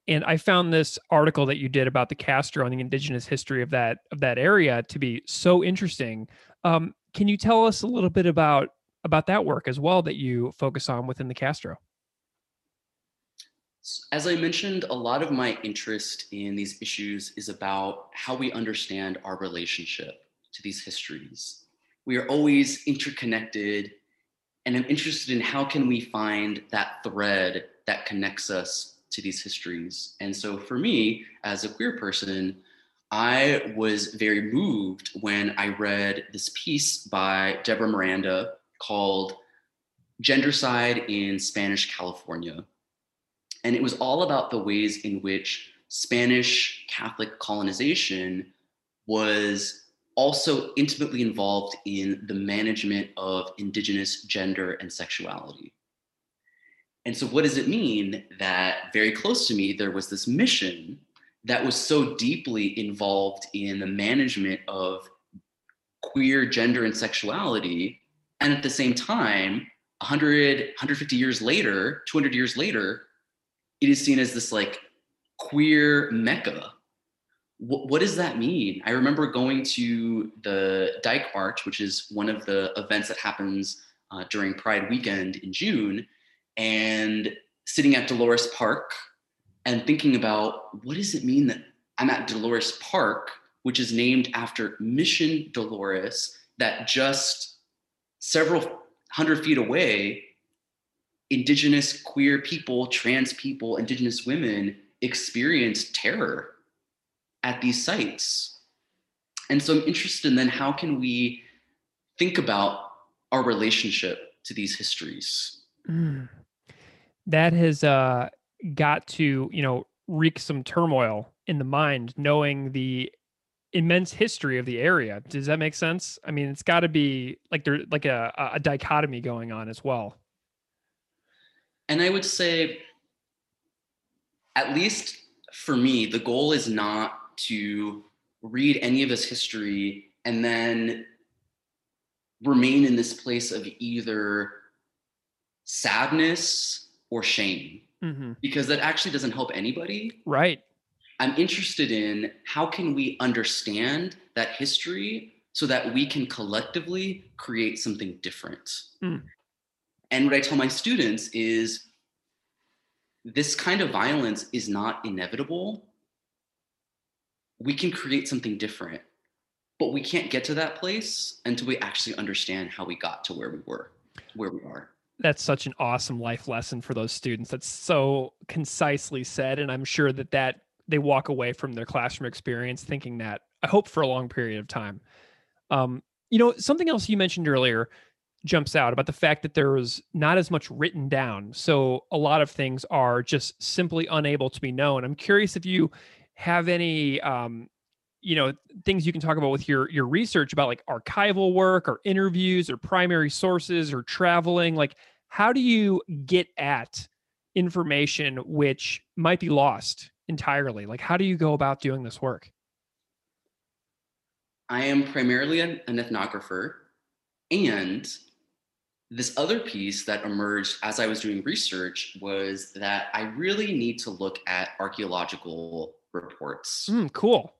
And I found this article that you did about the Castro and the indigenous history of that of that area to be so interesting. Um, can you tell us a little bit about about that work as well that you focus on within the Castro? As I mentioned, a lot of my interest in these issues is about how we understand our relationship to these histories. We are always interconnected, and I'm interested in how can we find that thread that connects us to these histories. And so for me, as a queer person, I was very moved when I read this piece by Deborah Miranda called Gendercide in Spanish California. And it was all about the ways in which Spanish Catholic colonization was also intimately involved in the management of Indigenous gender and sexuality. And so, what does it mean that very close to me, there was this mission that was so deeply involved in the management of queer gender and sexuality? And at the same time, 100, 150 years later, 200 years later, it is seen as this like queer mecca. What, what does that mean? I remember going to the Dyke March, which is one of the events that happens uh, during Pride weekend in June, and sitting at Dolores Park and thinking about what does it mean that I'm at Dolores Park, which is named after Mission Dolores, that just several hundred feet away indigenous queer people, trans people, indigenous women experience terror at these sites. And so I'm interested in then how can we think about our relationship to these histories? Mm. That has uh, got to, you know, wreak some turmoil in the mind, knowing the immense history of the area. Does that make sense? I mean, it's got to be like there's like a, a dichotomy going on as well. And I would say, at least for me, the goal is not to read any of this history and then remain in this place of either sadness or shame mm-hmm. because that actually doesn't help anybody right i'm interested in how can we understand that history so that we can collectively create something different mm. And what I tell my students is this kind of violence is not inevitable. We can create something different, but we can't get to that place until we actually understand how we got to where we were, where we are. That's such an awesome life lesson for those students. That's so concisely said. And I'm sure that that they walk away from their classroom experience thinking that I hope for a long period of time. Um, you know, something else you mentioned earlier jumps out about the fact that there was not as much written down. So a lot of things are just simply unable to be known. I'm curious if you have any um, you know things you can talk about with your your research about like archival work or interviews or primary sources or traveling like how do you get at information which might be lost entirely like how do you go about doing this work i am primarily an, an ethnographer And this other piece that emerged as I was doing research was that I really need to look at archaeological reports. Mm, cool.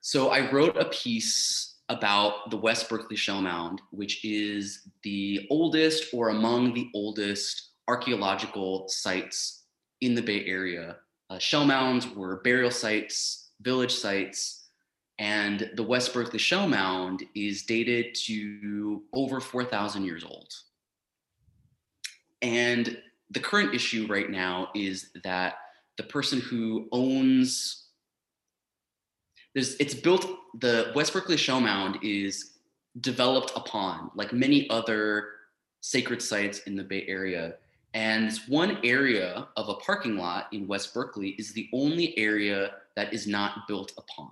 So I wrote a piece about the West Berkeley Shell Mound, which is the oldest or among the oldest archaeological sites in the Bay Area. Uh, shell mounds were burial sites, village sites, and the West Berkeley Shell Mound is dated to over 4,000 years old. And the current issue right now is that the person who owns there's it's built the West Berkeley Shell Mound is developed upon like many other sacred sites in the Bay Area. And this one area of a parking lot in West Berkeley is the only area that is not built upon.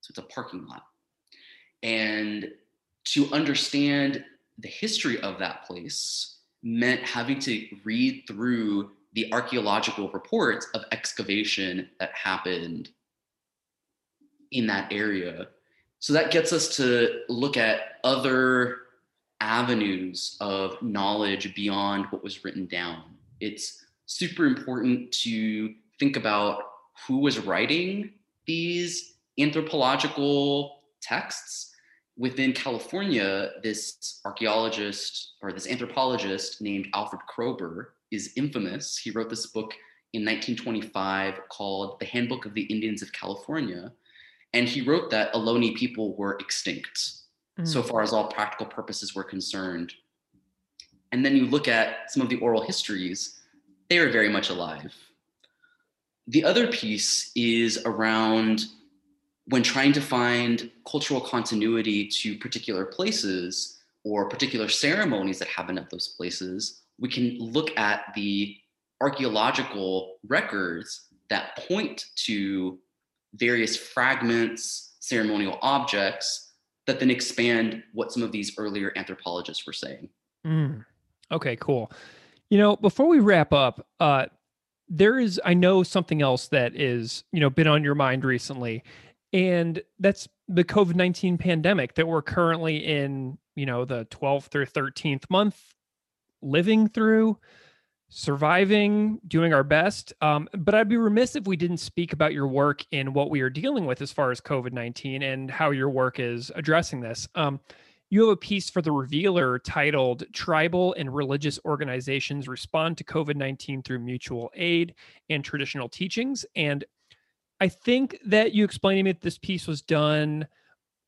So it's a parking lot. And to understand the history of that place meant having to read through the archaeological reports of excavation that happened in that area. So that gets us to look at other avenues of knowledge beyond what was written down. It's super important to think about who was writing these anthropological texts. Within California, this archaeologist or this anthropologist named Alfred Kroeber is infamous. He wrote this book in 1925 called The Handbook of the Indians of California, and he wrote that Ohlone people were extinct mm. so far as all practical purposes were concerned. And then you look at some of the oral histories, they are very much alive. The other piece is around when trying to find cultural continuity to particular places or particular ceremonies that happen at those places, we can look at the archaeological records that point to various fragments, ceremonial objects that then expand what some of these earlier anthropologists were saying. Mm. Okay, cool. You know, before we wrap up, uh, there is, I know something else that is, you know, been on your mind recently, and that's the COVID 19 pandemic that we're currently in, you know, the 12th or 13th month living through surviving, doing our best. Um, but I'd be remiss if we didn't speak about your work in what we are dealing with as far as COVID 19 and how your work is addressing this. Um, you have a piece for the Revealer titled Tribal and Religious Organizations Respond to COVID 19 Through Mutual Aid and Traditional Teachings. And I think that you explained to me that this piece was done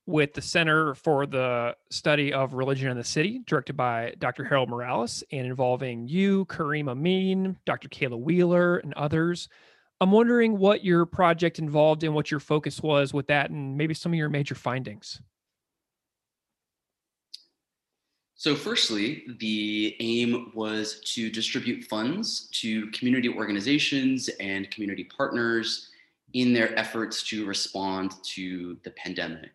with the Center for the Study of Religion in the City, directed by Dr. Harold Morales, and involving you, Kareem Amin, Dr. Kayla Wheeler, and others. I'm wondering what your project involved and what your focus was with that, and maybe some of your major findings. So, firstly, the aim was to distribute funds to community organizations and community partners in their efforts to respond to the pandemic.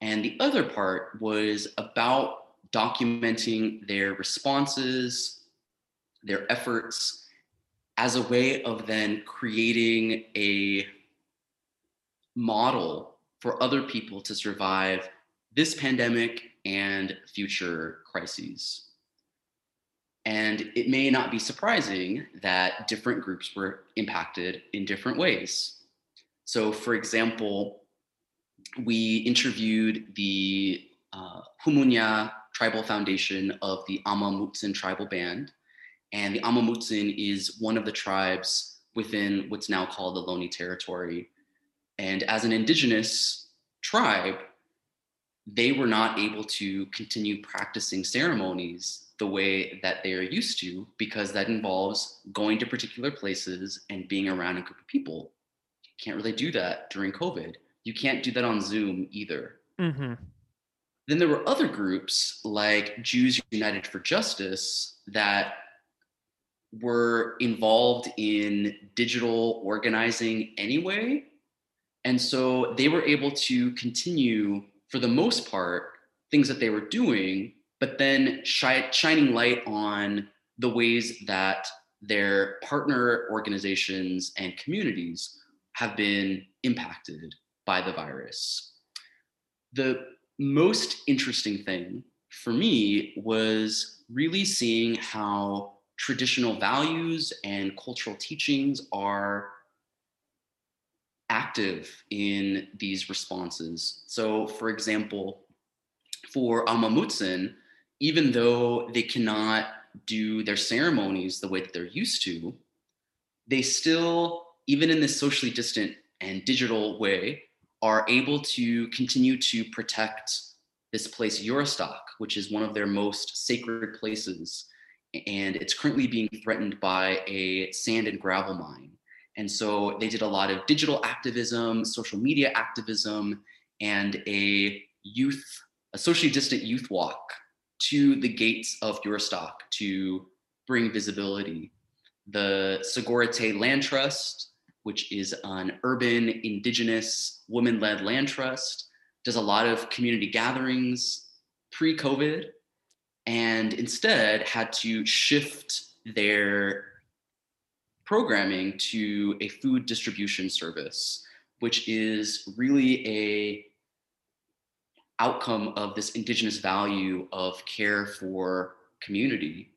And the other part was about documenting their responses, their efforts as a way of then creating a model for other people to survive this pandemic and future crises. And it may not be surprising that different groups were impacted in different ways. So, for example, we interviewed the uh, Humunya Tribal Foundation of the Amah Mutsun tribal band. And the Amah Mutsun is one of the tribes within what's now called the Ohlone Territory. And as an indigenous tribe, they were not able to continue practicing ceremonies the way that they are used to because that involves going to particular places and being around a group of people. Can't really do that during COVID. You can't do that on Zoom either. Mm-hmm. Then there were other groups like Jews United for Justice that were involved in digital organizing anyway. And so they were able to continue, for the most part, things that they were doing, but then shi- shining light on the ways that their partner organizations and communities have been impacted by the virus. The most interesting thing for me was really seeing how traditional values and cultural teachings are active in these responses. So, for example, for Amah Mutsun, even though they cannot do their ceremonies the way that they're used to, they still, even in this socially distant and digital way, are able to continue to protect this place, Juristac, which is one of their most sacred places. And it's currently being threatened by a sand and gravel mine. And so they did a lot of digital activism, social media activism, and a youth, a socially distant youth walk to the gates of Juristac to bring visibility. The Sogorea Te' Land Trust, which is an urban, indigenous, woman led land trust, does a lot of community gatherings pre COVID and instead had to shift their programming to a food distribution service, which is really a outcome of this indigenous value of care for community.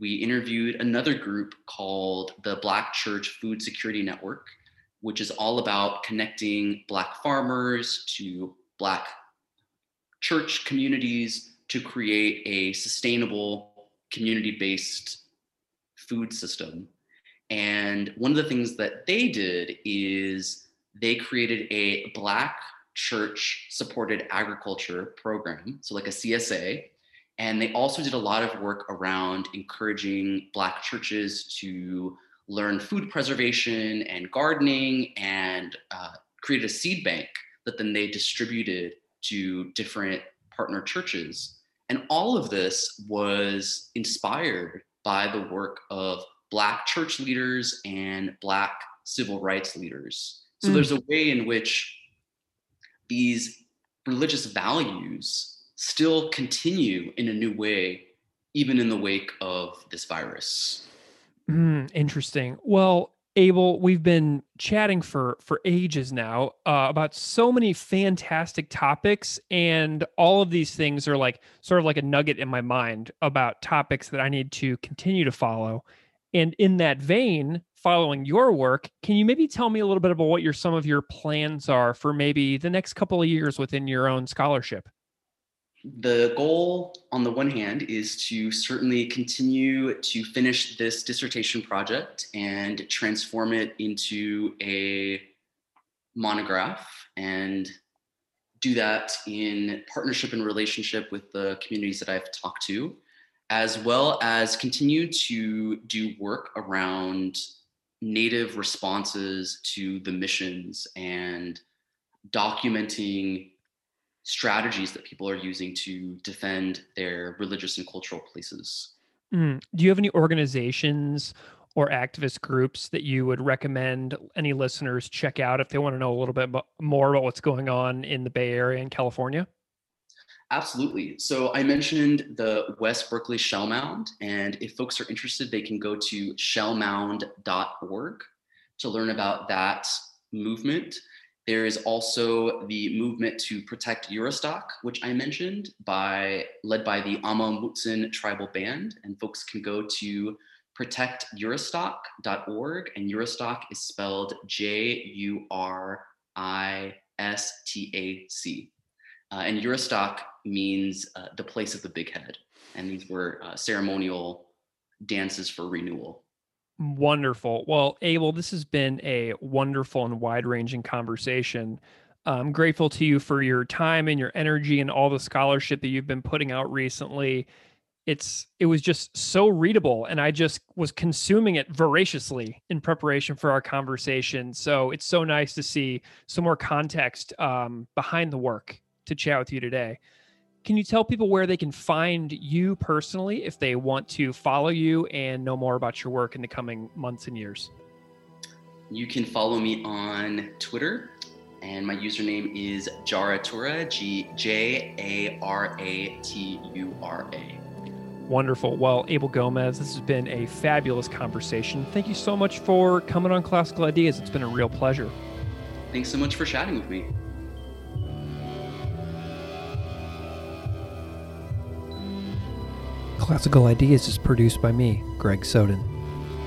We interviewed another group called the Black Church Food Security Network, which is all about connecting Black farmers to Black church communities to create a sustainable community based food system. And one of the things that they did is they created a Black church supported agriculture program, so like a CSA. And they also did a lot of work around encouraging Black churches to learn food preservation and gardening and uh, created a seed bank that then they distributed to different partner churches. And all of this was inspired by the work of Black church leaders and Black civil rights leaders. So mm. there's a way in which these religious values still continue in a new way, even in the wake of this virus. Mm, interesting. Well, Abel, we've been chatting for for ages now uh, about so many fantastic topics, and all of these things are like sort of like a nugget in my mind about topics that I need to continue to follow. And in that vein, following your work, can you maybe tell me a little bit about what your some of your plans are for maybe the next couple of years within your own scholarship? The goal, on the one hand, is to certainly continue to finish this dissertation project and transform it into a monograph and do that in partnership and relationship with the communities that I've talked to, as well as continue to do work around native responses to the missions and documenting strategies that people are using to defend their religious and cultural places. Mm. Do you have any organizations or activist groups that you would recommend any listeners check out if they want to know a little bit more about what's going on in the Bay Area and California? Absolutely. So I mentioned the West Berkeley Shell Mound, and if folks are interested, they can go to shellmound.org to learn about that movement. There is also the movement to protect Juristac, which I mentioned, by led by the Amah Mutsun tribal band, and folks can go to protectjuristac.org, and Juristac is spelled J U R I S T A C. Uh, and Juristac means uh, the place of the big head. And these were uh, ceremonial dances for renewal. Wonderful. Well, Abel, this has been a wonderful and wide ranging conversation. I'm grateful to you for your time and your energy and all the scholarship that you've been putting out recently. It's it was just so readable and I just was consuming it voraciously in preparation for our conversation. So it's so nice to see some more context um, behind the work to chat with you today. Can you tell people where they can find you personally if they want to follow you and know more about your work in the coming months and years? You can follow me on Twitter, and my username is Jaratura, G J A R A T U R A. Wonderful. Well, Abel Gomez, this has been a fabulous conversation. Thank you so much for coming on Classical Ideas. It's been a real pleasure. Thanks so much for chatting with me. Classical Ideas is produced by me, Greg Soden.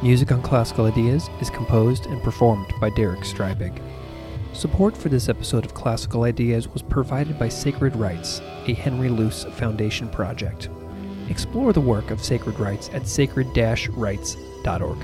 Music on Classical Ideas is composed and performed by Derek Strybig. Support for this episode of Classical Ideas was provided by Sacred Writes, a Henry Luce Foundation project. Explore the work of Sacred Writes at sacredwrites.org.